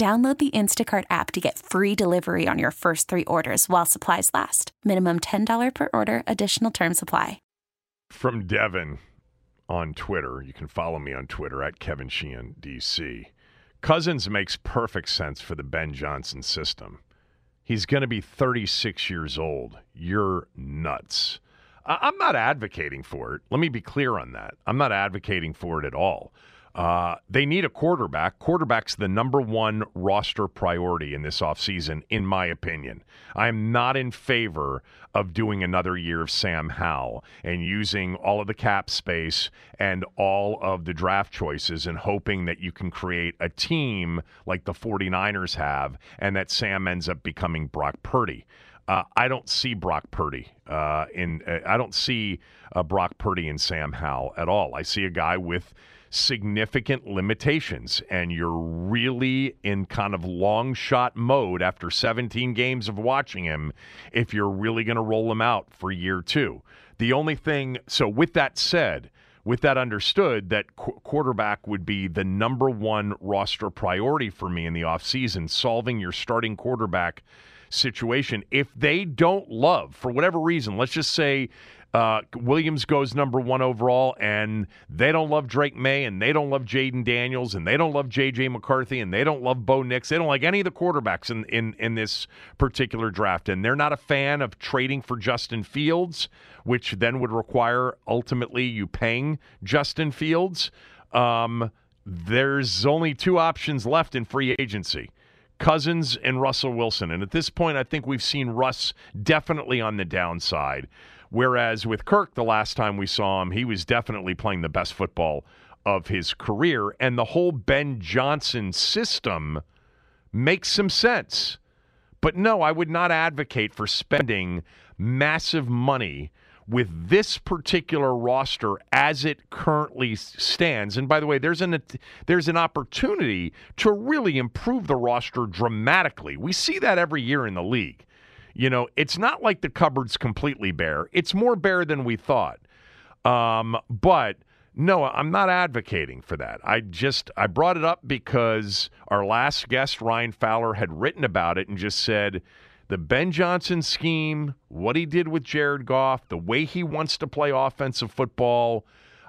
Download the Instacart app to get free delivery on your first three orders while supplies last. Minimum $10 per order, additional term supply. From Devin on Twitter, you can follow me on Twitter at Kevin Sheehan, DC. Cousins makes perfect sense for the Ben Johnson system. He's going to be 36 years old. You're nuts. I- I'm not advocating for it. Let me be clear on that. I'm not advocating for it at all. Uh, they need a quarterback. Quarterback's the number one roster priority in this offseason, in my opinion. I'm not in favor of doing another year of Sam Howell and using all of the cap space and all of the draft choices and hoping that you can create a team like the 49ers have and that Sam ends up becoming Brock Purdy. Uh, I don't see Brock Purdy uh, in. Uh, I don't see uh, Brock Purdy and Sam Howell at all. I see a guy with significant limitations, and you're really in kind of long shot mode after 17 games of watching him if you're really going to roll him out for year two. The only thing, so with that said, with that understood, that qu- quarterback would be the number one roster priority for me in the offseason, solving your starting quarterback situation. If they don't love, for whatever reason, let's just say uh, Williams goes number one overall, and they don't love Drake Maye, and they don't love Jayden Daniels, and they don't love J.J. McCarthy, and they don't love Bo Nix. They don't like any of the quarterbacks in, in, in this particular draft, and they're not a fan of trading for Justin Fields, which then would require ultimately you paying Justin Fields. Um, there's only two options left in free agency. Cousins and Russell Wilson. And at this point, I think we've seen Russ definitely on the downside. Whereas with Kirk, the last time we saw him, he was definitely playing the best football of his career. And the whole Ben Johnson system makes some sense. But no, I would not advocate for spending massive money with this particular roster as it currently stands. And by the way, there's an there's an opportunity to really improve the roster dramatically. We see that every year in the league. You know, it's not like the cupboard's completely bare. It's more bare than we thought. Um, but no, I'm not advocating for that. I just I brought it up because our last guest Ryan Fowler had written about it and just said the Ben Johnson scheme, what he did with Jared Goff, the way he wants to play offensive football,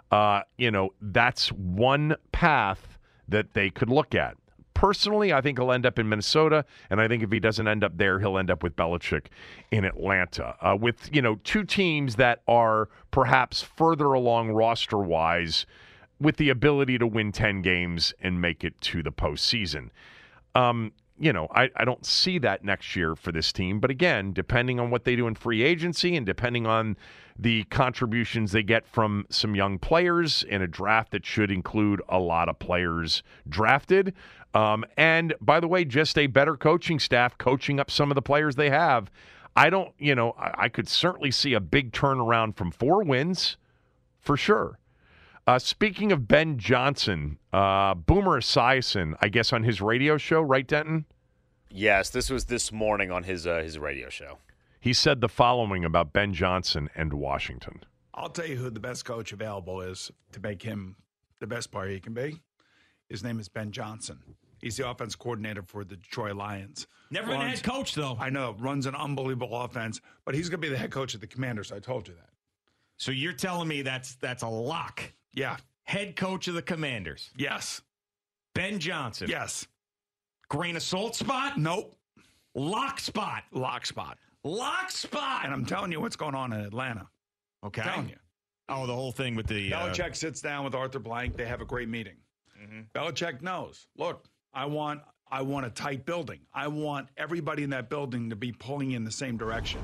uh, you know, that's one path that they could look at. Personally, I think he'll end up in Minnesota, and I think if he doesn't end up there, he'll end up with Belichick in Atlanta, uh, with you know two teams that are perhaps further along roster wise, with the ability to win ten games and make it to the postseason. Um, you know, I, I don't see that next year for this team. But again, depending on what they do in free agency and depending on the contributions they get from some young players in a draft that should include a lot of players drafted. Um, and by the way, just a better coaching staff coaching up some of the players they have. I don't, you know, I, I could certainly see a big turnaround from four wins for sure. Uh, speaking of Ben Johnson, uh, Boomer Esiason, I guess on his radio show, right, Denton? Yes, this was this morning on his uh, his radio show. He said the following about Ben Johnson and Washington. I'll tell you who the best coach available is to make him the best player he can be. His name is Ben Johnson. He's the offense coordinator for the Detroit Lions. Never been a head coach, though. I know, runs an unbelievable offense, but he's going to be the head coach of the Commanders. I told you that. So you're telling me that's that's a lock. Yeah. Head coach of the Commanders. Yes. Ben Johnson. Yes. Grain of salt spot? Nope. Lock spot. Lock spot. Lock spot. And I'm telling you what's going on in Atlanta. okay. telling you. Oh, the whole thing with the. Uh, Belichick sits down with Arthur Blank. They have a great meeting. Belichick knows. Look, I want I want a tight building. I want everybody in that building to be pulling in the same direction.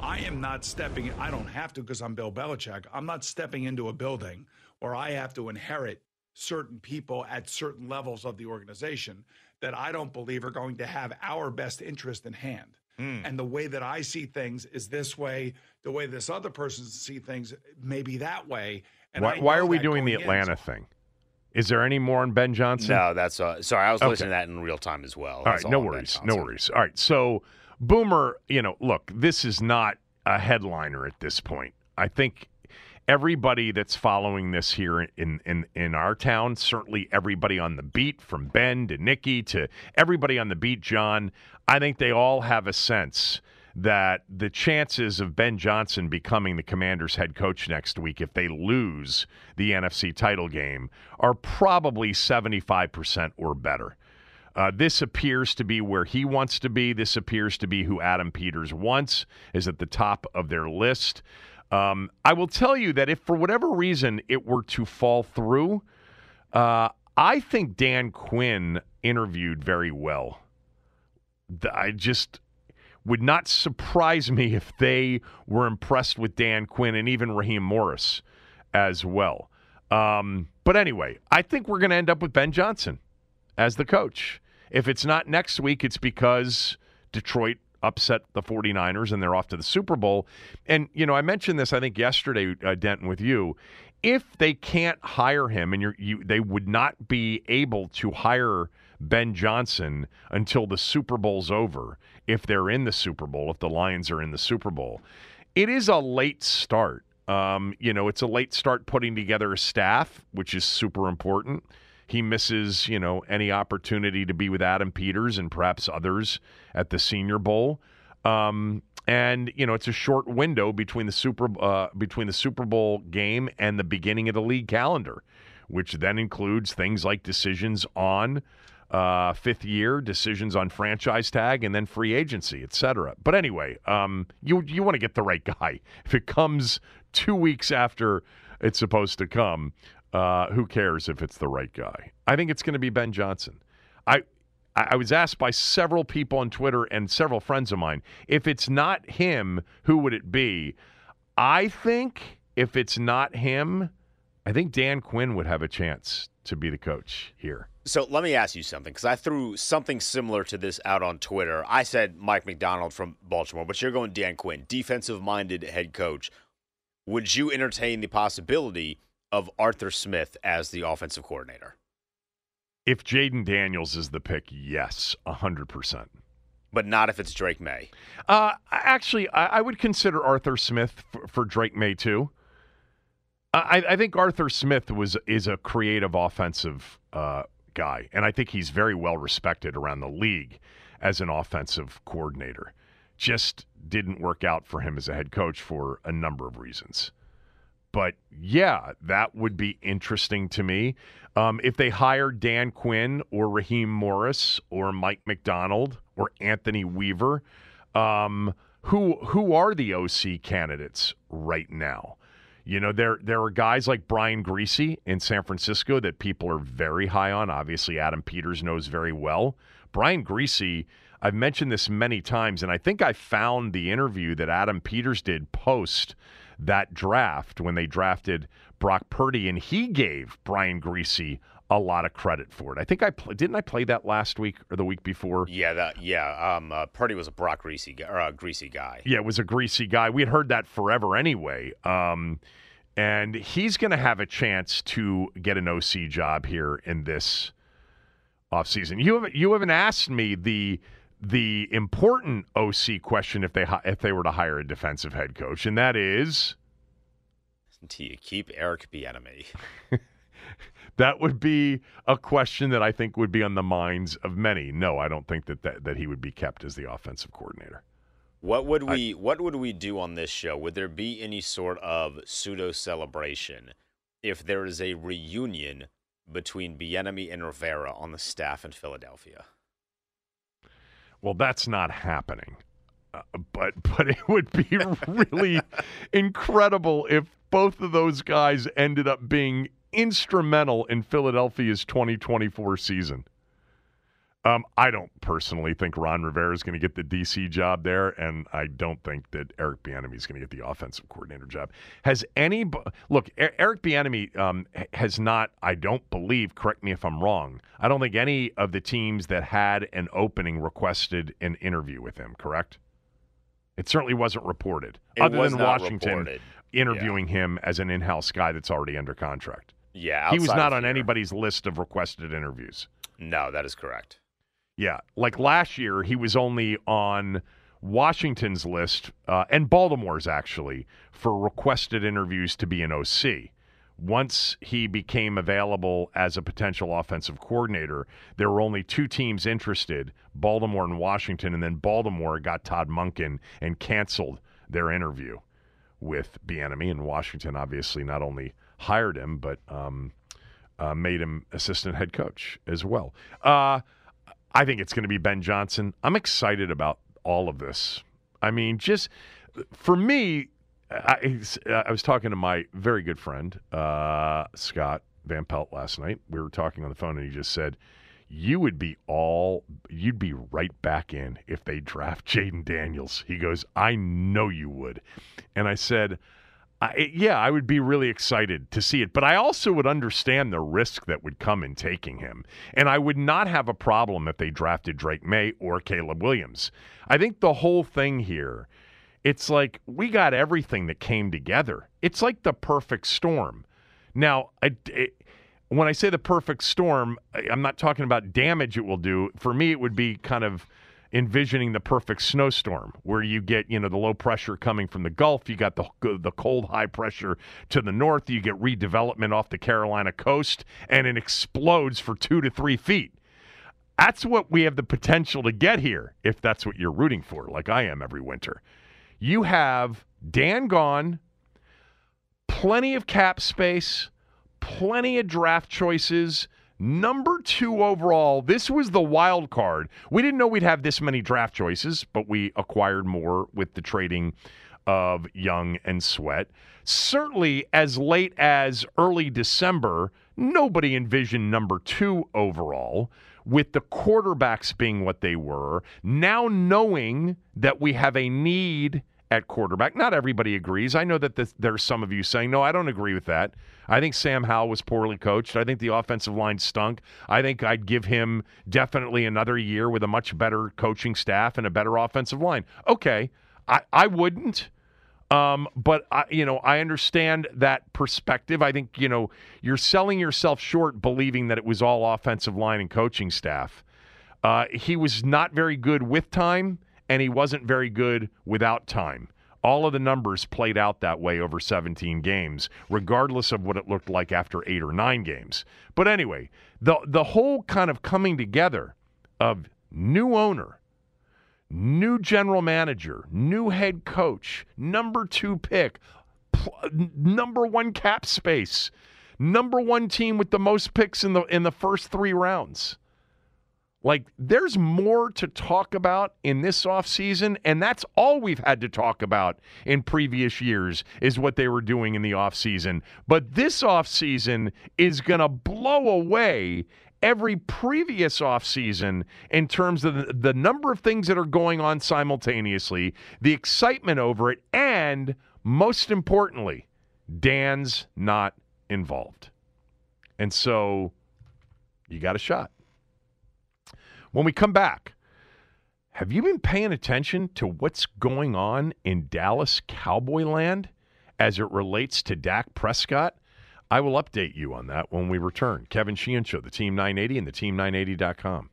I am not stepping. I don't have to because I'm Bill Belichick. I'm not stepping into a building where I have to inherit certain people at certain levels of the organization that I don't believe are going to have our best interest in hand. And the way that I see things is this way. The way this other person see things may be that way. And why, why are we doing the going in. Atlanta thing? Is there any more on Ben Johnson? No, that's uh, sorry. I was Okay. listening to that in real time as well. All That's right, no worries, no worries. All right, so Boomer, you know, look, this is not a headliner at this point. I think everybody that's following this here in in in our town, certainly everybody on the beat, from Ben to Nikki to everybody on the beat, John, I think they all have a sense that the chances of Ben Johnson becoming the Commanders head coach next week if they lose the NFC title game are probably 75% or better. Uh, this appears to be where he wants to be. This appears to be who Adam Peters wants, is at the top of their list. Um, I will tell you that if for whatever reason it were to fall through, uh, I think Dan Quinn interviewed very well. I just would not surprise me if they were impressed with Dan Quinn and even Raheem Morris as well. Um, but anyway, I think we're going to end up with Ben Johnson as the coach. If it's not next week, it's because Detroit upset the 49ers and they're off to the Super Bowl. And, you know, I mentioned this, I think, yesterday, uh, Denton, with you. If they can't hire him and you're, you, they would not be able to hire Ben Johnson until the Super Bowl's over, if they're in the Super Bowl, if the Lions are in the Super Bowl, it is a late start. Um, you know, it's a late start putting together a staff, which is super important. He misses, you know, any opportunity to be with Adam Peters and perhaps others at the Senior Bowl. Um, and you know, it's a short window between the Super uh, between the Super Bowl game and the beginning of the league calendar, which then includes things like decisions on uh, fifth year, decisions on franchise tag, and then free agency, etc. But anyway, um, you you want to get the right guy. If it comes two weeks after it's supposed to come, uh, who cares if it's the right guy? I think it's going to be Ben Johnson. I I was asked by several people on Twitter and several friends of mine if it's not him, who would it be? I think if it's not him, I think Dan Quinn would have a chance to be the coach here. So let me ask you something because I threw something similar to this out on Twitter. I said Mike Macdonald from Baltimore, but you're going Dan Quinn, defensive minded head coach. Would you entertain the possibility of Arthur Smith as the offensive coordinator? If Jayden Daniels is the pick, yes, 100%. But not if it's Drake Maye. Uh, actually, I, I would consider Arthur Smith for, for Drake Maye too. I, I think Arthur Smith was is a creative offensive uh, guy, and I think he's very well respected around the league as an offensive coordinator. Just didn't work out for him as a head coach for a number of reasons. But yeah, that would be interesting to me. Um, if they hire Dan Quinn or Raheem Morris or Mike Macdonald or Anthony Weaver, um, who who are the OC candidates right now? You know, there there are guys like Brian Griese in San Francisco that people are very high on. Obviously, Adam Peters knows very well. Brian Griese, I've mentioned this many times, and I think I found the interview that Adam Peters did post that draft when they drafted Brock Purdy, and he gave Brian Griese a lot of credit for it. I think I pl- didn't I play that last week or the week before. Yeah, that yeah. Um, uh, Purdy was a Brock Griese guy, or a Griese guy. Yeah, it was a Griese guy. We had heard that forever anyway. Um, and he's going to have a chance to get an OC job here in this offseason. You haven't you haven't asked me the the important OC question if they if they were to hire a defensive head coach, and that is Do you keep Eric Bieniemy? that would be a question that I think would be on the minds of many. No, I don't think that that, that he would be kept as the offensive coordinator. What would we What would we do on this show? Would there be any sort of pseudo celebration if there is a reunion between Bieniemy and Rivera on the staff in Philadelphia? Well, that's not happening. Uh, but but it would be really incredible if both of those guys ended up being instrumental in Philadelphia's 2024 season. Um, I don't personally think Ron Rivera is going to get the DC job there, and I don't think that Eric Bieniemy is going to get the offensive coordinator job. Has any look? Eric Bieniemy um, has not. I don't believe. Correct me if I'm wrong. I don't think any of the teams that had an opening requested an interview with him. Correct. It certainly wasn't reported, It other was than Washington reported. interviewing him as an in-house guy that's already under contract. Yeah, he was not on here. anybody's list of requested interviews. No, that is correct. Yeah, like last year, he was only on Washington's list uh, and Baltimore's actually for requested interviews to be an OC. Once he became available as a potential offensive coordinator, there were only two teams interested Baltimore and Washington, and then Baltimore got Todd Monken and canceled their interview with Bieniemy, and Washington obviously not only hired him, but um, uh, made him assistant head coach as well. Uh, I think it's going to be Ben Johnson. I'm excited about all of this. I mean, just for me, I, I was talking to my very good friend uh, Scott Van Pelt last night. We were talking on the phone, and he just said, "You would be all, you'd be right back in if they draft Jayden Daniels." He goes, "I know you would," and I said. I, yeah, I would be really excited to see it, but I also would understand the risk that would come in taking him. And I would not have a problem if they drafted Drake Maye or Caleb Williams. I think the whole thing here, it's like we got everything that came together. It's like the perfect storm. Now, I, it, when I say the perfect storm, I'm not talking about damage it will do. For me, it would be kind of envisioning the perfect snowstorm where you get you know the low pressure coming from the gulf you got the the cold high pressure to the north you get redevelopment off the carolina coast and it explodes for two to three feet. That's what we have the potential to get here if that's what you're rooting for like i am every winter. You have dan gone plenty of cap space plenty of draft choices Number two overall, this was the wild card. We didn't know we'd have this many draft choices, but we acquired more with the trading of Young and Sweat. Certainly, as late as early December, nobody envisioned number two overall, with the quarterbacks being what they were. Now, knowing that we have a need at quarterback. Not everybody agrees. I know that this, there's some of you saying, no, I don't agree with that. I think Sam Howell was poorly coached. I think the offensive line stunk. I think I'd give him definitely another year with a much better coaching staff and a better offensive line. Okay, I, I wouldn't. Um, but I, you know, I understand that perspective. I think you know you're selling yourself short believing that it was all offensive line and coaching staff. Uh, he was not very good with time, and he wasn't very good without time. All of the numbers played out that way over 17 games, regardless of what it looked like after eight or nine games. But anyway, the the whole kind of coming together of new owner, new general manager, new head coach, number two pick, pl- number one cap space, number one team with the most picks in the in the first three rounds. Like there's more to talk about in this offseason, and that's all we've had to talk about in previous years is what they were doing in the offseason. But this offseason is going to blow away every previous offseason in terms of the, the number of things that are going on simultaneously, the excitement over it, and most importantly, Dan's not involved. And so you got a shot. When we come back, have you been paying attention to what's going on in Dallas Cowboy land as it relates to Dak Prescott? I will update you on that when we return. Kevin Sheehan Show, the Team 980 and the Team980.com.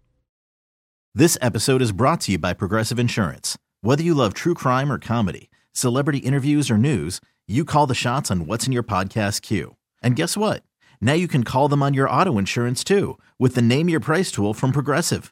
This episode is brought to you by Progressive Insurance. Whether you love true crime or comedy, celebrity interviews or news, you call the shots on what's in your podcast queue. And guess what? Now you can call them on your auto insurance too with the Name Your Price tool from Progressive.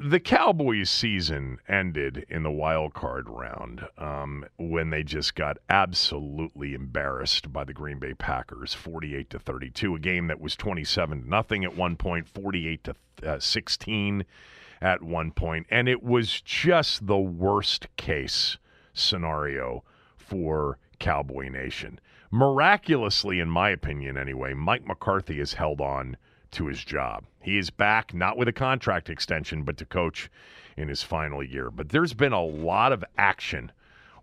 the Cowboys season ended in the wild card round um, when they just got absolutely embarrassed by the Green Bay Packers, 48 to 32, a game that was 27 to nothing at one point, 48 to uh, 16 at one point, and it was just the worst case scenario for Cowboy Nation. Miraculously, in my opinion, anyway, Mike McCarthy has held on to his job. He is back, not with a contract extension, but to coach in his final year. But there's been a lot of action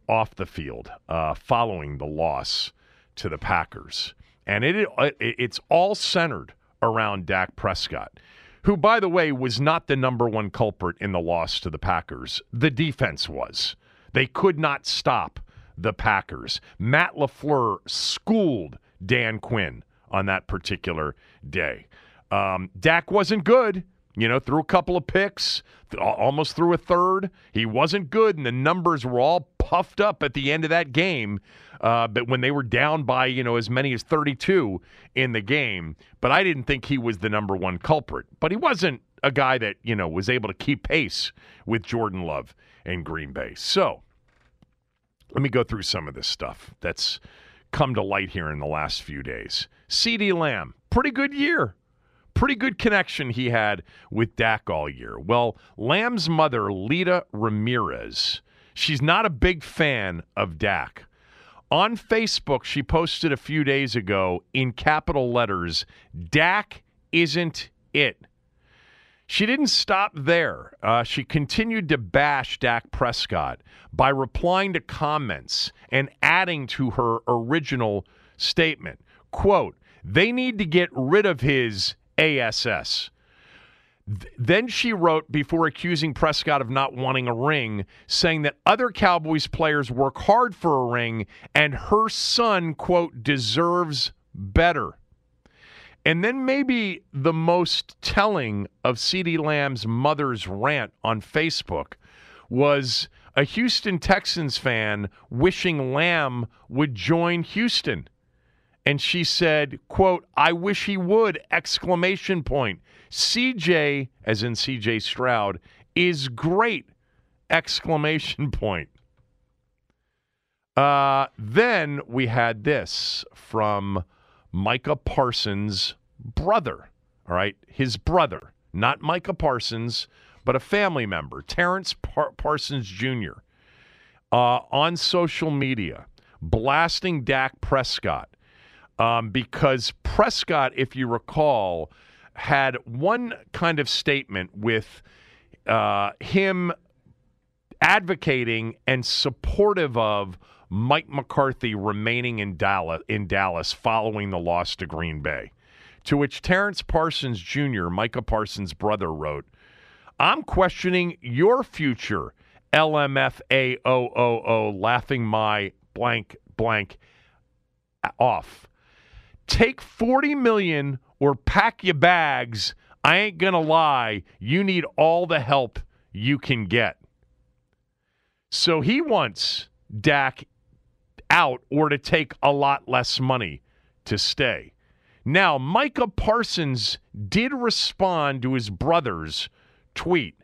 off the field uh, following the loss to the Packers. And it, it it's all centered around Dak Prescott, who, by the way, was not the number one culprit in the loss to the Packers. The defense was. They could not stop the Packers. Matt LaFleur schooled Dan Quinn on that particular day. Um, Dak wasn't good. You know, threw a couple of picks, almost threw a third. He wasn't good, and the numbers were all puffed up at the end of that game. Uh, but when they were down by you know as many as 32 in the game, but I didn't think he was the number one culprit. But he wasn't a guy that you know was able to keep pace with Jordan Love and Green Bay. So let me go through some of this stuff that's come to light here in the last few days. CeeDee Lamb, pretty good year pretty good connection he had with Dak all year. Well, Lamb's mother, Lita Ramirez, she's not a big fan of Dak. On Facebook, she posted a few days ago in capital letters Dak isn't it. She didn't stop there. Uh, she continued to bash Dak Prescott by replying to comments and adding to her original statement. Quote, they need to get rid of his ASS. Then she wrote before accusing Prescott of not wanting a ring, saying that other Cowboys players work hard for a ring and her son, quote, deserves better. And then maybe the most telling of CeeDee Lamb's mother's rant on Facebook was a Houston Texans fan wishing Lamb would join Houston and she said, quote, I wish he would, exclamation point. CJ, as in CJ Stroud, is great, exclamation point. Uh, then we had this from Micah Parsons' brother, all right, his brother, not Micah Parsons, but a family member, Terrence Par- Parsons Jr., uh, on social media, blasting Dak Prescott um, because Prescott, if you recall, had one kind of statement with uh, him advocating and supportive of Mike McCarthy remaining in Dallas, in Dallas following the loss to Green Bay. To which Terrence Parsons Jr., Micah Parsons' brother, wrote, I'm questioning your future, LMFAOOO, laughing my blank blank off. Take 40 million or pack your bags. I ain't going to lie, you need all the help you can get. So he wants Dak out or to take a lot less money to stay. Now, Micah Parsons did respond to his brother's tweet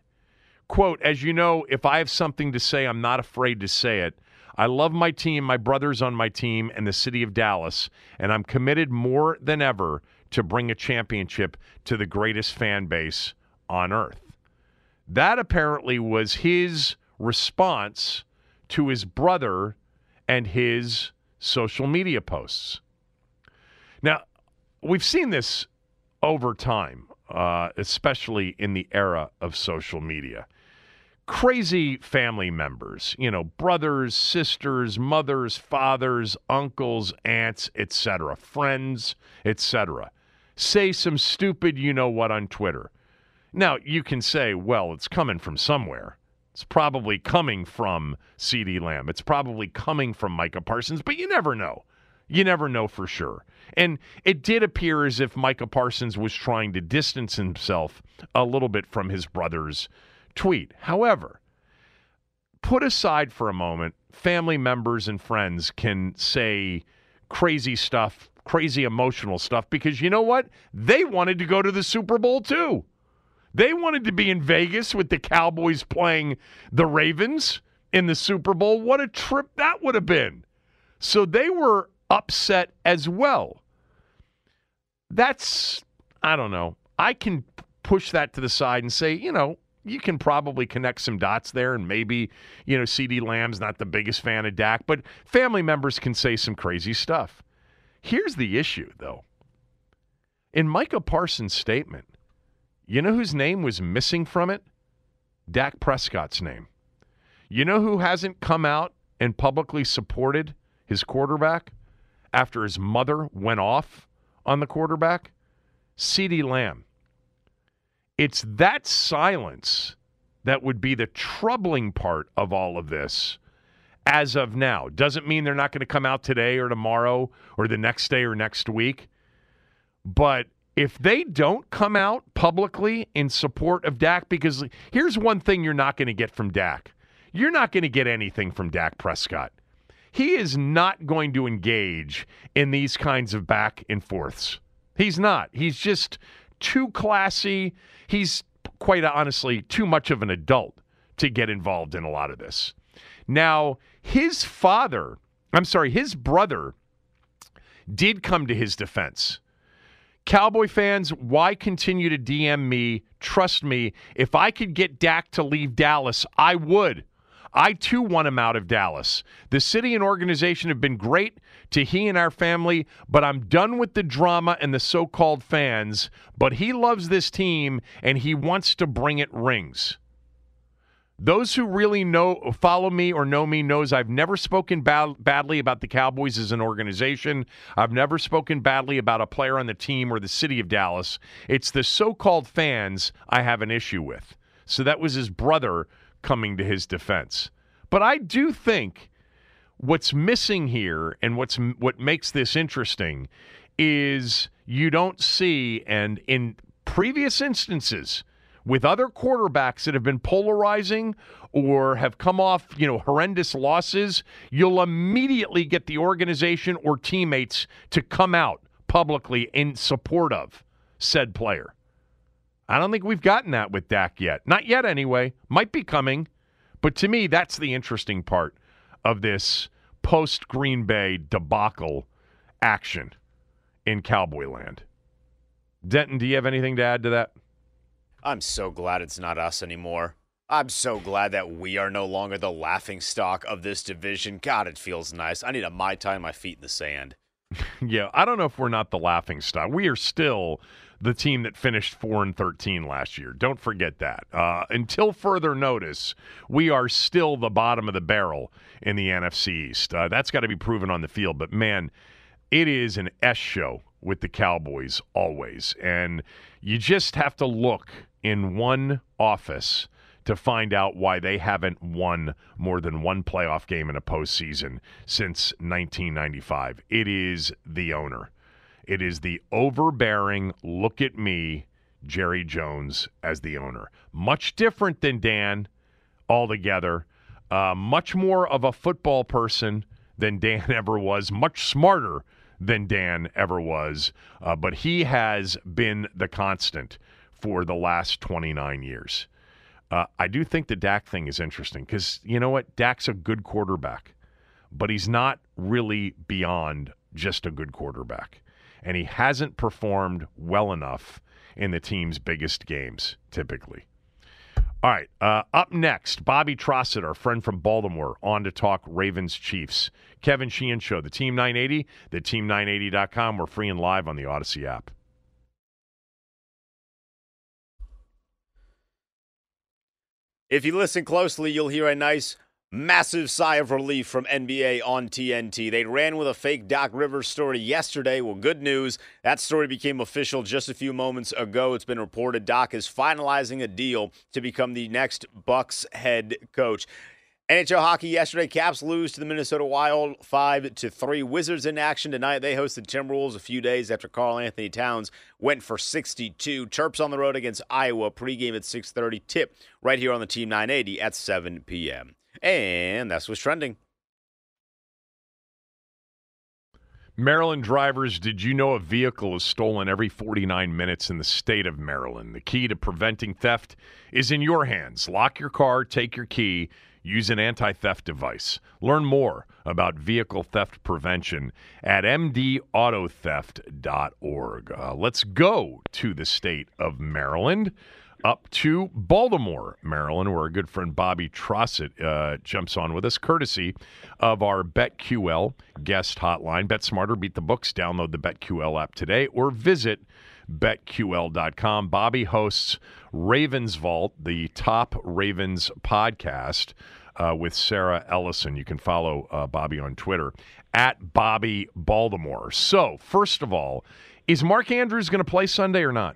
Quote, as you know, if I have something to say, I'm not afraid to say it. I love my team, my brothers on my team, and the city of Dallas, and I'm committed more than ever to bring a championship to the greatest fan base on earth. That apparently was his response to his brother and his social media posts. Now, we've seen this over time, uh, especially in the era of social media. Crazy family members, you know, brothers, sisters, mothers, fathers, uncles, aunts, etc., friends, etc., say some stupid you know what on Twitter. Now, you can say, well, it's coming from somewhere. It's probably coming from CeeDee Lamb. It's probably coming from Micah Parsons, but you never know. You never know for sure. And it did appear as if Micah Parsons was trying to distance himself a little bit from his brother's tweet. However, put aside for a moment, family members and friends can say crazy stuff, crazy emotional stuff, because you know what? They wanted to go to the Super Bowl too. They wanted to be in Vegas with the Cowboys playing the Ravens in the Super Bowl. What a trip that would have been. So they were upset as well. That's, I don't know. I can push that to the side and say, you know, you can probably connect some dots there, and maybe, you know, CeeDee Lamb's not the biggest fan of Dak, but family members can say some crazy stuff. Here's the issue, though. In Micah Parsons' statement, you know whose name was missing from it? Dak Prescott's name. You know who hasn't come out and publicly supported his quarterback after his mother went off on the quarterback? C.D. Lamb. It's that silence that would be the troubling part of all of this as of now. Doesn't mean they're not going to come out today or tomorrow or the next day or next week. But if they don't come out publicly in support of Dak, because here's one thing you're not going to get from Dak you're not going to get anything from Dak Prescott. He is not going to engage in these kinds of back and forths. He's not. He's just too classy. He's quite honestly too much of an adult to get involved in a lot of this. Now, his father, I'm sorry, his brother did come to his defense. Cowboy fans, why continue to DM me? Trust me, if I could get Dak to leave Dallas, I would. I too want him out of Dallas. The city and organization have been great to he and our family, but I'm done with the drama and the so called fans. But he loves this team and he wants to bring it rings. Those who really know, follow me or know me knows I've never spoken bad, badly about the Cowboys as an organization. I've never spoken badly about a player on the team or the city of Dallas. It's the so-called fans I have an issue with. So that was his brother coming to his defense. But I do think what's missing here and what's what makes this interesting is you don't see and in previous instances with other quarterbacks that have been polarizing or have come off, you know, horrendous losses, you'll immediately get the organization or teammates to come out publicly in support of said player. I don't think we've gotten that with Dak yet. Not yet, anyway. Might be coming. But to me, that's the interesting part of this post Green Bay debacle action in Cowboy land. Denton, do you have anything to add to that? I'm so glad it's not us anymore. I'm so glad that we are no longer the laughing stock of this division. God, it feels nice. I need a my Tai my feet in the sand. yeah, I don't know if we're not the laughing stock. We are still the team that finished 4 and 13 last year. Don't forget that. Uh, until further notice, we are still the bottom of the barrel in the NFC East. Uh, that's got to be proven on the field. But man, it is an S show with the Cowboys always. And you just have to look in one office to find out why they haven't won more than one playoff game in a postseason since 1995. It is the owner. It is the overbearing, look at me, Jerry Jones as the owner. Much different than Dan altogether. Uh, much more of a football person than Dan ever was. Much smarter than Dan ever was. Uh, but he has been the constant for the last 29 years. Uh, I do think the Dak thing is interesting because you know what? Dak's a good quarterback, but he's not really beyond just a good quarterback. And he hasn't performed well enough in the team's biggest games, typically. All right. Uh, up next, Bobby Trosset, our friend from Baltimore, on to talk Ravens Chiefs. Kevin Sheehan Show, the Team 980, the Team980.com. We're free and live on the Odyssey app. If you listen closely, you'll hear a nice, massive sigh of relief from NBA on TNT. They ran with a fake Doc Rivers story yesterday. Well, good news. That story became official just a few moments ago. It's been reported Doc is finalizing a deal to become the next Bucks head coach. NHL hockey yesterday, Caps lose to the Minnesota Wild five to three. Wizards in action tonight. They hosted Timberwolves a few days after Karl-Anthony Towns went for 62. Terps on the road against Iowa. Pregame at 6:30. Tip right here on the Team 980 at 7 p.m. And that's what's trending. Maryland drivers, did you know a vehicle is stolen every 49 minutes in the state of Maryland? The key to preventing theft is in your hands. Lock your car, take your key, use an anti theft device. Learn more about vehicle theft prevention at mdautotheft.org. Uh, let's go to the state of Maryland. Up to Baltimore, Maryland, where our good friend Bobby Trosset uh, jumps on with us, courtesy of our BetQL guest hotline. Bet smarter, beat the books. Download the BetQL app today or visit betql.com. Bobby hosts Ravens Vault, the top Ravens podcast uh, with Sarah Ellison. You can follow uh, Bobby on Twitter at Bobby Baltimore. So, first of all, is Mark Andrews going to play Sunday or not?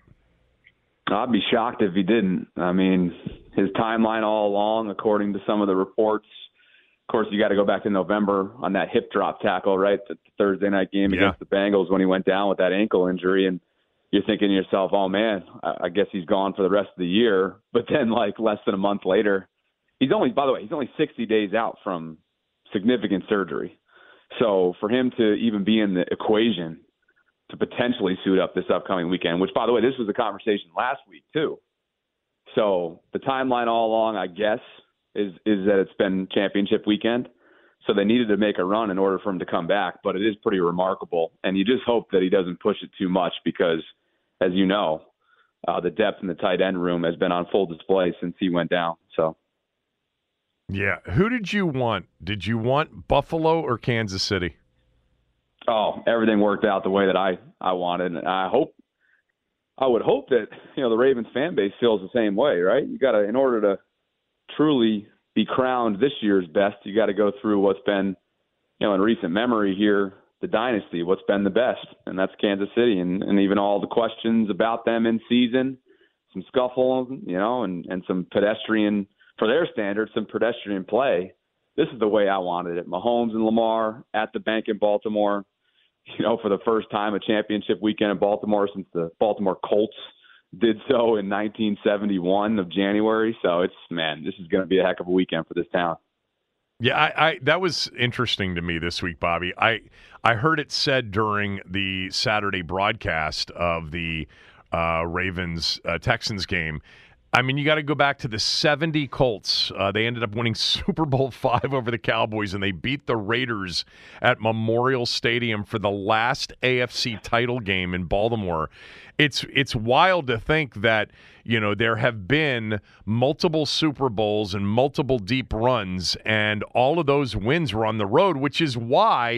I'd be shocked if he didn't. I mean, his timeline all along, according to some of the reports. Of course, you got to go back to November on that hip drop tackle, right? The Thursday night game Yeah. against the Bengals when he went down with that ankle injury, and you're thinking to yourself, "Oh man, I I guess he's gone for the rest of the year." But then, like less than a month later, he's only, by the way, he's only 60 days out from significant surgery. So for him to even be in the equation to potentially suit up this upcoming weekend, which by the way, this was a conversation last week too. So the timeline all along, I guess, is is that it's been championship weekend. So they needed to make a run in order for him to come back, but it is pretty remarkable. And you just hope that he doesn't push it too much because, as you know, uh, the depth in the tight end room has been on full display since he went down. So Yeah. Who did you want? Did you want Buffalo or Kansas City? Oh, everything worked out the way that I I wanted, and I hope I would hope that you know the Ravens fan base feels the same way, right? You got to in order to truly be crowned this year's best, you got to go through what's been you know in recent memory here the dynasty, what's been the best, and that's Kansas City, and and even all the questions about them in season, some scuffle, you know, and and some pedestrian for their standards, some pedestrian play. This is the way I wanted it. Mahomes and Lamar at the bank in Baltimore you know, for the first time a championship weekend in Baltimore since the Baltimore Colts did so in 1971 of January. So it's man, this is going to be a heck of a weekend for this town. Yeah, I, I that was interesting to me this week, Bobby. I I heard it said during the Saturday broadcast of the uh, Ravens uh, Texans game. I mean, you got to go back to the 70 Colts. Uh, they ended up winning Super Bowl five over the Cowboys, and they beat the Raiders at Memorial Stadium for the last AFC title game in Baltimore. It's it's wild to think that you know there have been multiple Super Bowls and multiple deep runs, and all of those wins were on the road, which is why.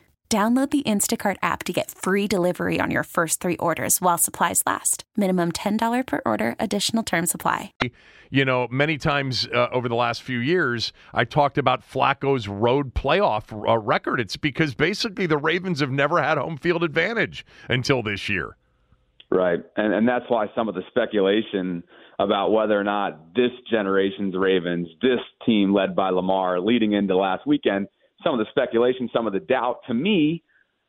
Download the Instacart app to get free delivery on your first three orders while supplies last. Minimum $10 per order, additional term supply. You know, many times uh, over the last few years, I talked about Flacco's road playoff uh, record. It's because basically the Ravens have never had home field advantage until this year. Right. And and that's why some of the speculation about whether or not this generation's Ravens, this team led by Lamar leading into last weekend, some of the speculation, some of the doubt to me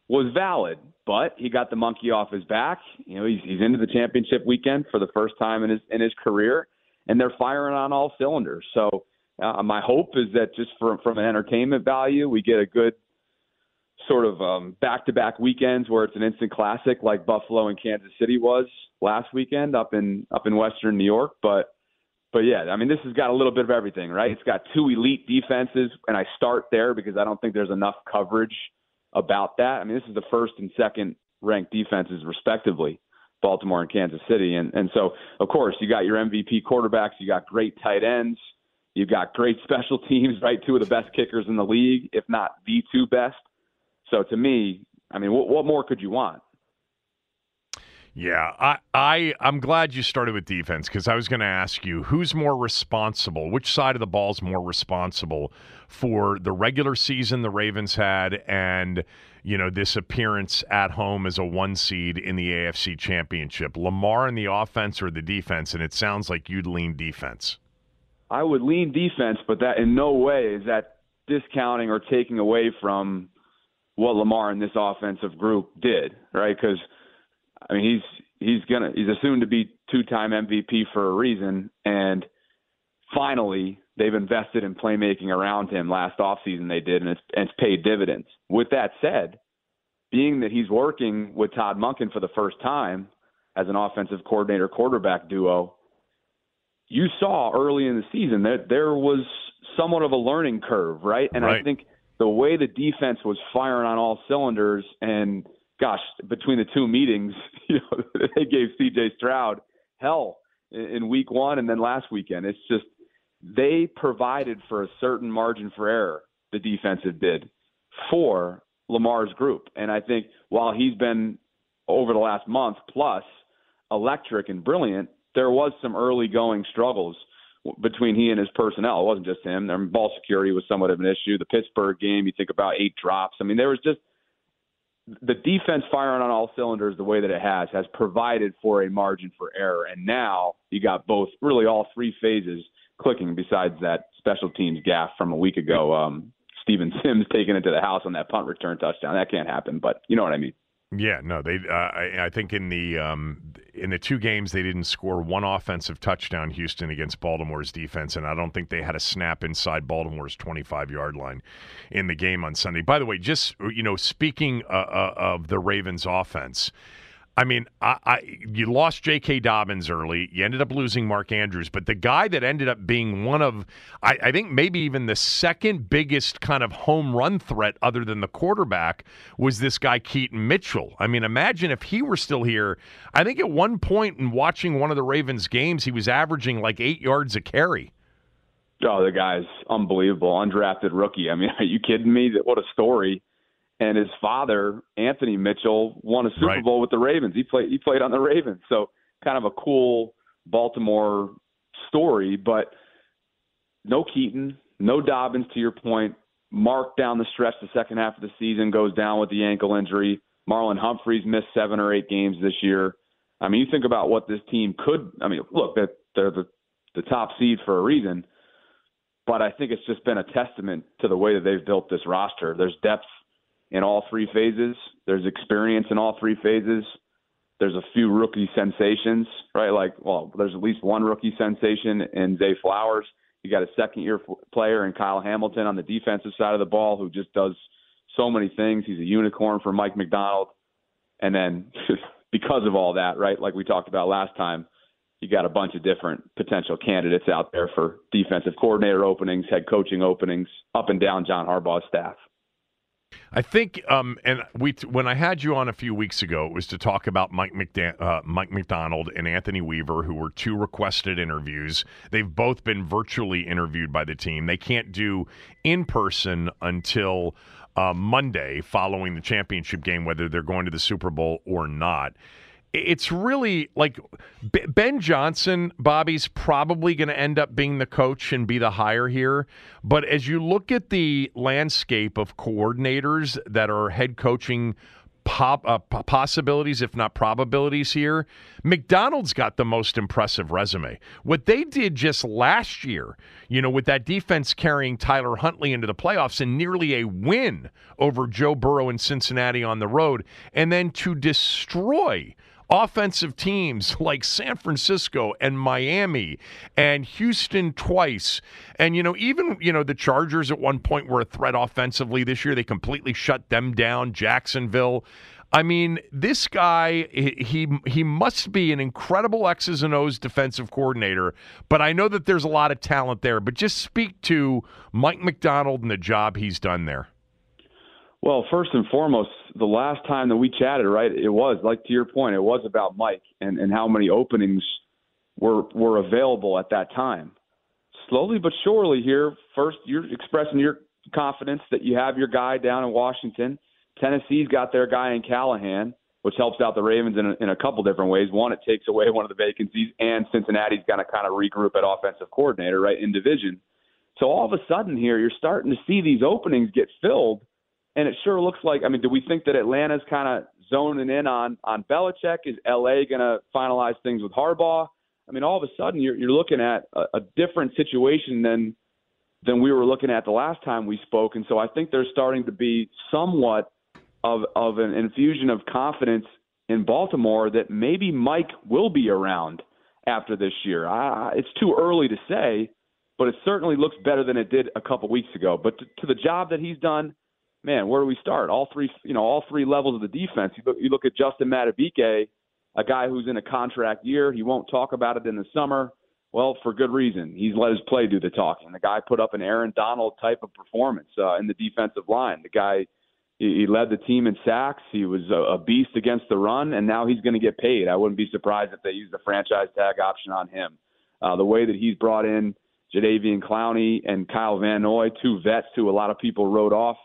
was valid. But he got the monkey off his back. You know, he's he's into the championship weekend for the first time in his in his career, and they're firing on all cylinders. So uh, my hope is that just from from an entertainment value, we get a good sort of um, back-to-back weekends where it's an instant classic like Buffalo and Kansas City was last weekend up in up in Western New York. But but yeah, I mean this has got a little bit of everything, right? It's got two elite defenses, and I start there because I don't think there's enough coverage about that. I mean this is the first and second ranked defenses respectively. Baltimore and Kansas City. And and so of course you got your MVP quarterbacks, you got great tight ends, you've got great special teams, right? Two of the best kickers in the league, if not the two best. So to me, I mean, what, what more could you want? Yeah, I, I I'm glad you started with defense because I was going to ask you who's more responsible, which side of the ball is more responsible for the regular season the Ravens had and you know this appearance at home as a one seed in the AFC Championship, Lamar in the offense or the defense, and it sounds like you'd lean defense. I would lean defense, but that in no way is that discounting or taking away from what Lamar and this offensive group did, right? Because I mean, he's he's gonna he's assumed to be two-time MVP for a reason, and finally they've invested in playmaking around him last offseason they did, and it's, and it's paid dividends. With that said, being that he's working with Todd Monken for the first time as an offensive coordinator quarterback duo, you saw early in the season that there was somewhat of a learning curve, right? And right. I think the way the defense was firing on all cylinders and gosh, between the two meetings, you know, they gave CJ Stroud hell in week 1 and then last weekend. It's just they provided for a certain margin for error the defensive did for Lamar's group. And I think while he's been over the last month plus electric and brilliant, there was some early going struggles between he and his personnel. It wasn't just him. Their ball security was somewhat of an issue. The Pittsburgh game, you think about eight drops. I mean, there was just the defense firing on all cylinders the way that it has has provided for a margin for error. And now you got both, really all three phases clicking. Besides that special teams gaff from a week ago, um, Steven Sims taking it to the house on that punt return touchdown. That can't happen, but you know what I mean. Yeah, no, they. Uh, I, I, think in the um, in the two games they didn't score one offensive touchdown. Houston against Baltimore's defense, and I don't think they had a snap inside Baltimore's 25 yard line in the game on Sunday. By the way, just you know, speaking uh, uh, of the Ravens' offense. I mean, I, I, you lost J.K. Dobbins early. You ended up losing Mark Andrews, but the guy that ended up being one of, I, I, think maybe even the second biggest kind of home run threat, other than the quarterback, was this guy Keaton Mitchell. I mean, imagine if he were still here. I think at one point in watching one of the Ravens games, he was averaging like eight yards a carry. Oh, the guy's unbelievable, undrafted rookie. I mean, are you kidding me? What a story! And his father, Anthony Mitchell, won a Super right. Bowl with the Ravens. He played he played on the Ravens, so kind of a cool Baltimore story. But no Keaton, no Dobbins. To your point, Mark down the stretch, the second half of the season goes down with the ankle injury. Marlon Humphreys missed seven or eight games this year. I mean, you think about what this team could. I mean, look, they're, they're the the top seed for a reason, but I think it's just been a testament to the way that they've built this roster. There's depth in all three phases. There's experience in all three phases. There's a few rookie sensations, right? Like, well, there's at least one rookie sensation in Zay Flowers. You got a second year player in Kyle Hamilton on the defensive side of the ball who just does so many things. He's a unicorn for Mike Macdonald. And then because of all that, right, like we talked about last time, you got a bunch of different potential candidates out there for defensive coordinator openings, head coaching openings, up and down John Harbaugh's staff. I think, um, and we when I had you on a few weeks ago, it was to talk about Mike McDa- uh, Mike Macdonald and Anthony Weaver, who were two requested interviews. They've both been virtually interviewed by the team. They can't do in person until uh, Monday following the championship game, whether they're going to the Super Bowl or not. It's really like Ben Johnson, Bobby's probably going to end up being the coach and be the hire here. But as you look at the landscape of coordinators that are head coaching pop, uh, possibilities, if not probabilities here. Macdonald's got the most impressive resume. What they did just last year, you know, with that defense carrying Tyler Huntley into the playoffs and nearly a win over Joe Burrow in Cincinnati on the road, and then to destroy offensive teams like San Francisco and Miami and Houston twice. And, you know, even, you know, the Chargers at one point were a threat offensively this year. They completely shut them down. Jacksonville. I mean, this guy, he he must be an incredible X's and O's defensive coordinator, but I know that there's a lot of talent there. But just speak to Mike Macdonald and the job he's done there. Well, first and foremost, the last time that we chatted, right, it was like to your point, it was about Mike and, and how many openings were were available at that time. Slowly but surely here, first you're expressing your confidence that you have your guy down in Washington. Tennessee's got their guy in Callahan, which helps out the Ravens in a, in a couple different ways. One, it takes away one of the vacancies, and Cincinnati's going to kind of regroup at offensive coordinator, right, in division. So all of a sudden here, you're starting to see these openings get filled and it sure looks like. I mean, do we think that Atlanta's kind of zoning in on on Belichick? Is LA going to finalize things with Harbaugh? I mean, all of a sudden you're you're looking at a, a different situation than than we were looking at the last time we spoke, and so I think there's starting to be somewhat of of an infusion of confidence in Baltimore that maybe Mike will be around after this year. I, it's too early to say, but it certainly looks better than it did a couple weeks ago. But to, to the job that he's done man, where do we start? All three, you know, all three levels of the defense. You look, you look at Justin Madubuike, a guy who's in a contract year. He won't talk about it in the summer. Well, for good reason. He's let his play do the talking. The guy put up an Aaron Donald type of performance uh, in the defensive line. The guy, he, he led the team in sacks. He was a, a beast against the run, and now he's going to get paid. I wouldn't be surprised if they use the franchise tag option on him. Uh, the way that he's brought in Jadeveon Clowney and Kyle Van Noy, two vets who a lot of people wrote off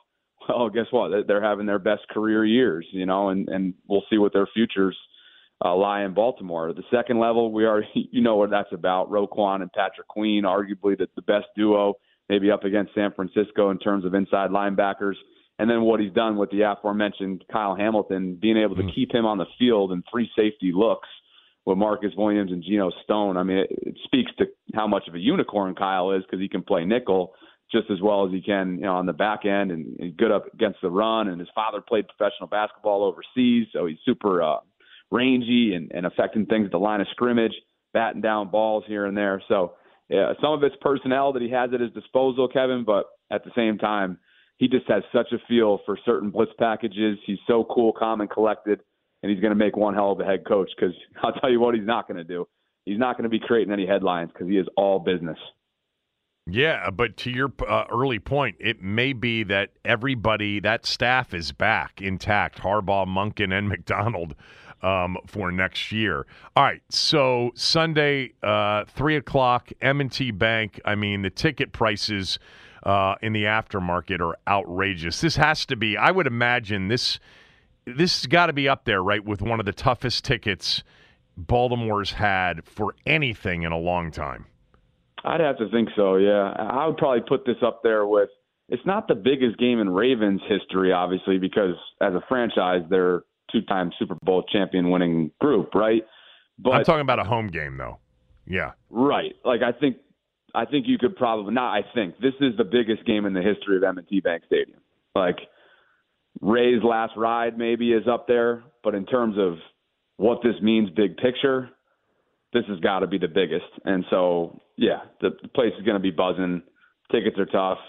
well, guess what? They're having their best career years, you know, and and we'll see what their futures uh, lie in Baltimore. The second level, we are, you know, what that's about. Roquan and Patrick Queen, arguably the, the best duo, maybe up against San Francisco in terms of inside linebackers. And then what he's done with the aforementioned Kyle Hamilton, being able to mm-hmm. keep him on the field in three safety looks with Marcus Williams and Geno Stone. I mean, it, it speaks to how much of a unicorn Kyle is because he can play nickel just as well as he can, you know, on the back end and, and good up against the run. And his father played professional basketball overseas, so he's super uh, rangy and, and affecting things at the line of scrimmage, batting down balls here and there. So yeah, some of it's personnel that he has at his disposal, Kevin, but at the same time, he just has such a feel for certain blitz packages. He's so cool, calm, and collected, and he's going to make one hell of a head coach. Because I'll tell you what, he's not going to do. He's not going to be creating any headlines because he is all business. Yeah, but to your uh, early point, it may be that everybody, that staff is back intact Harbaugh, Monken, and Macdonald um, for next year. All right, so Sunday, uh, 3 o'clock, M&T Bank. I mean, the ticket prices uh, in the aftermarket are outrageous. This has to be, I would imagine, this this has got to be up there, right, with one of the toughest tickets Baltimore's had for anything in a long time. I'd have to think so. Yeah, I would probably put this up there with. It's not the biggest game in Ravens history, obviously, because as a franchise, they're two-time Super Bowl champion-winning group, right? But I'm talking about a home game, though. Yeah. Right. Like I think, I think you could probably not. I think this is the biggest game in the history of M&T Bank Stadium. Like Ray's last ride maybe is up there, but in terms of what this means, big picture, this has got to be the biggest. And so, yeah, the, the place is going to be buzzing. Tickets are tough.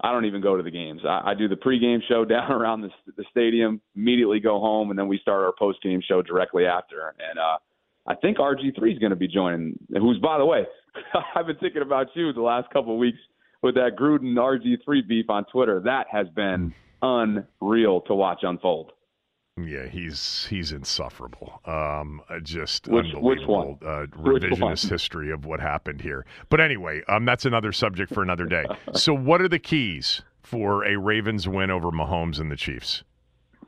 I don't even go to the games. I, I do the pregame show down around the, the stadium, immediately go home, and then we start our postgame show directly after. And uh, I think RG3 is going to be joining. Who's, by the way, I've been thinking about you the last couple of weeks with that Gruden RG3 beef on Twitter. That has been unreal to watch unfold. Yeah, he's he's insufferable. Um, uh, just which, which one? Uh, revisionist one? history of what happened here. But anyway, um, that's another subject for another day. so, what are the keys for a Ravens win over Mahomes and the Chiefs?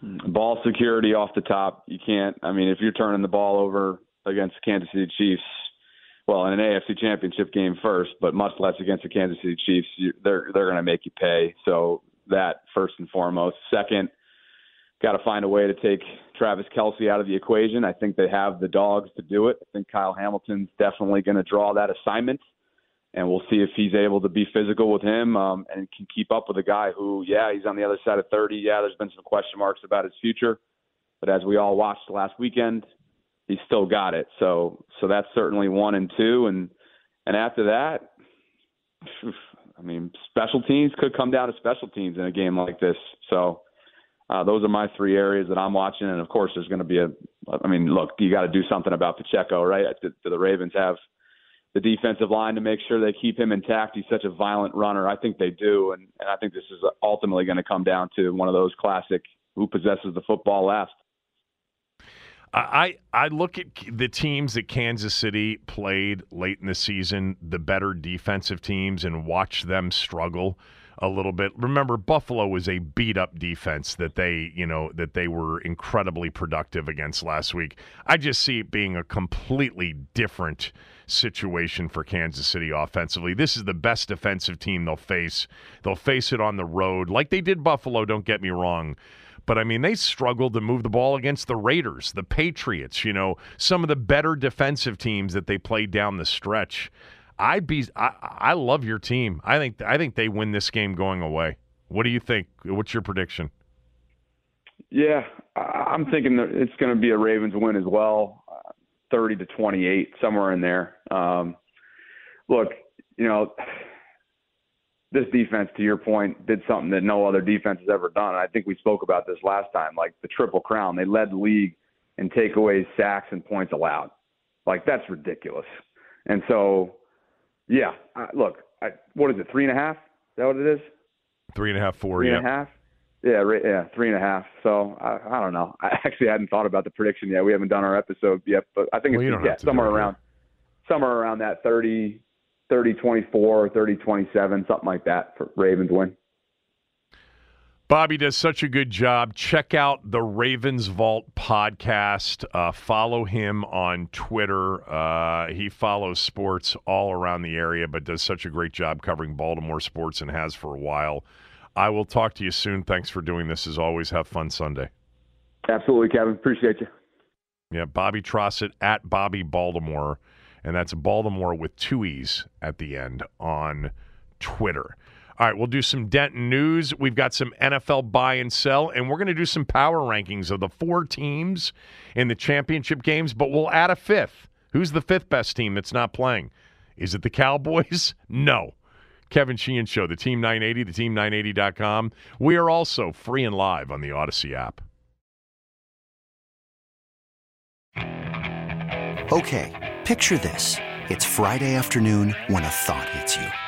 Ball security off the top. You can't. I mean, if you're turning the ball over against the Kansas City Chiefs, well, in an AFC Championship game first, but much less against the Kansas City Chiefs, you, they're they're going to make you pay. So that first and foremost. Second, got to find a way to take Travis Kelce out of the equation. I think they have the dogs to do it. I think Kyle Hamilton's definitely going to draw that assignment, and we'll see if he's able to be physical with him um, and can keep up with a guy who, yeah, he's on the other side of 30. Yeah, there's been some question marks about his future, but as we all watched last weekend, he's still got it. So, so that's certainly one and two, and and after that. I mean, special teams could come down to special teams in a game like this. So, uh, those are my three areas that I'm watching, and of course, there's going to be a. I mean, look, you got to do something about Pacheco, right? Do, do the Ravens have the defensive line to make sure they keep him intact? He's such a violent runner. I think they do, and, and I think this is ultimately going to come down to one of those classic who possesses the football last. I I look at the teams that Kansas City played late in the season, the better defensive teams, and watch them struggle a little bit. Remember, Buffalo was a beat up defense that they, you know, that they were incredibly productive against last week. I just see it being a completely different situation for Kansas City offensively. This is the best defensive team they'll face. They'll face it on the road, like they did Buffalo, don't get me wrong. But I mean, they struggled to move the ball against the Raiders, the Patriots, you know, some of the better defensive teams that they played down the stretch. I be I, I love your team. I think I think they win this game going away. What do you think? What's your prediction? Yeah, I'm thinking that it's going to be a Ravens win as well, uh, 30 to 28, somewhere in there. Um, look, you know, this defense, to your point, did something that no other defense has ever done. And I think we spoke about this last time, like the triple crown. They led the league in takeaways, sacks, and points allowed. Like that's ridiculous. And so, yeah, uh, look, I, what is it? Three and a half? Is that what it is? Three and a half, four. Three yeah. and a half. Yeah, right, yeah, three and a half. So I, I don't know. I actually hadn't thought about the prediction yet. We haven't done our episode yet, but I think well, it's yeah, somewhere around, somewhere around that 30, 30 24 30 27 something like that for ravens win bobby does such a good job. Check out the ravens vault podcast. Uh, follow him on twitter. Uh, he follows sports all around the area but does such a great job covering baltimore sports and has for a while. I will talk to you soon. Thanks for doing this as always. Have fun sunday. Absolutely kevin. Appreciate you. Yeah Bobby Trosset at bobby baltimore and that's Baltimore with two E's at the end on Twitter. All right, we'll do some Denton news. We've got some NFL buy and sell, and we're going to do some power rankings of the four teams in the championship games, but we'll add a fifth. Who's the fifth best team that's not playing? Is it the Cowboys? No. Kevin Sheehan Show, the Team 980, the Team980.com. We are also free and live on the Audacy app. Okay. Picture this. It's Friday afternoon when a thought hits you.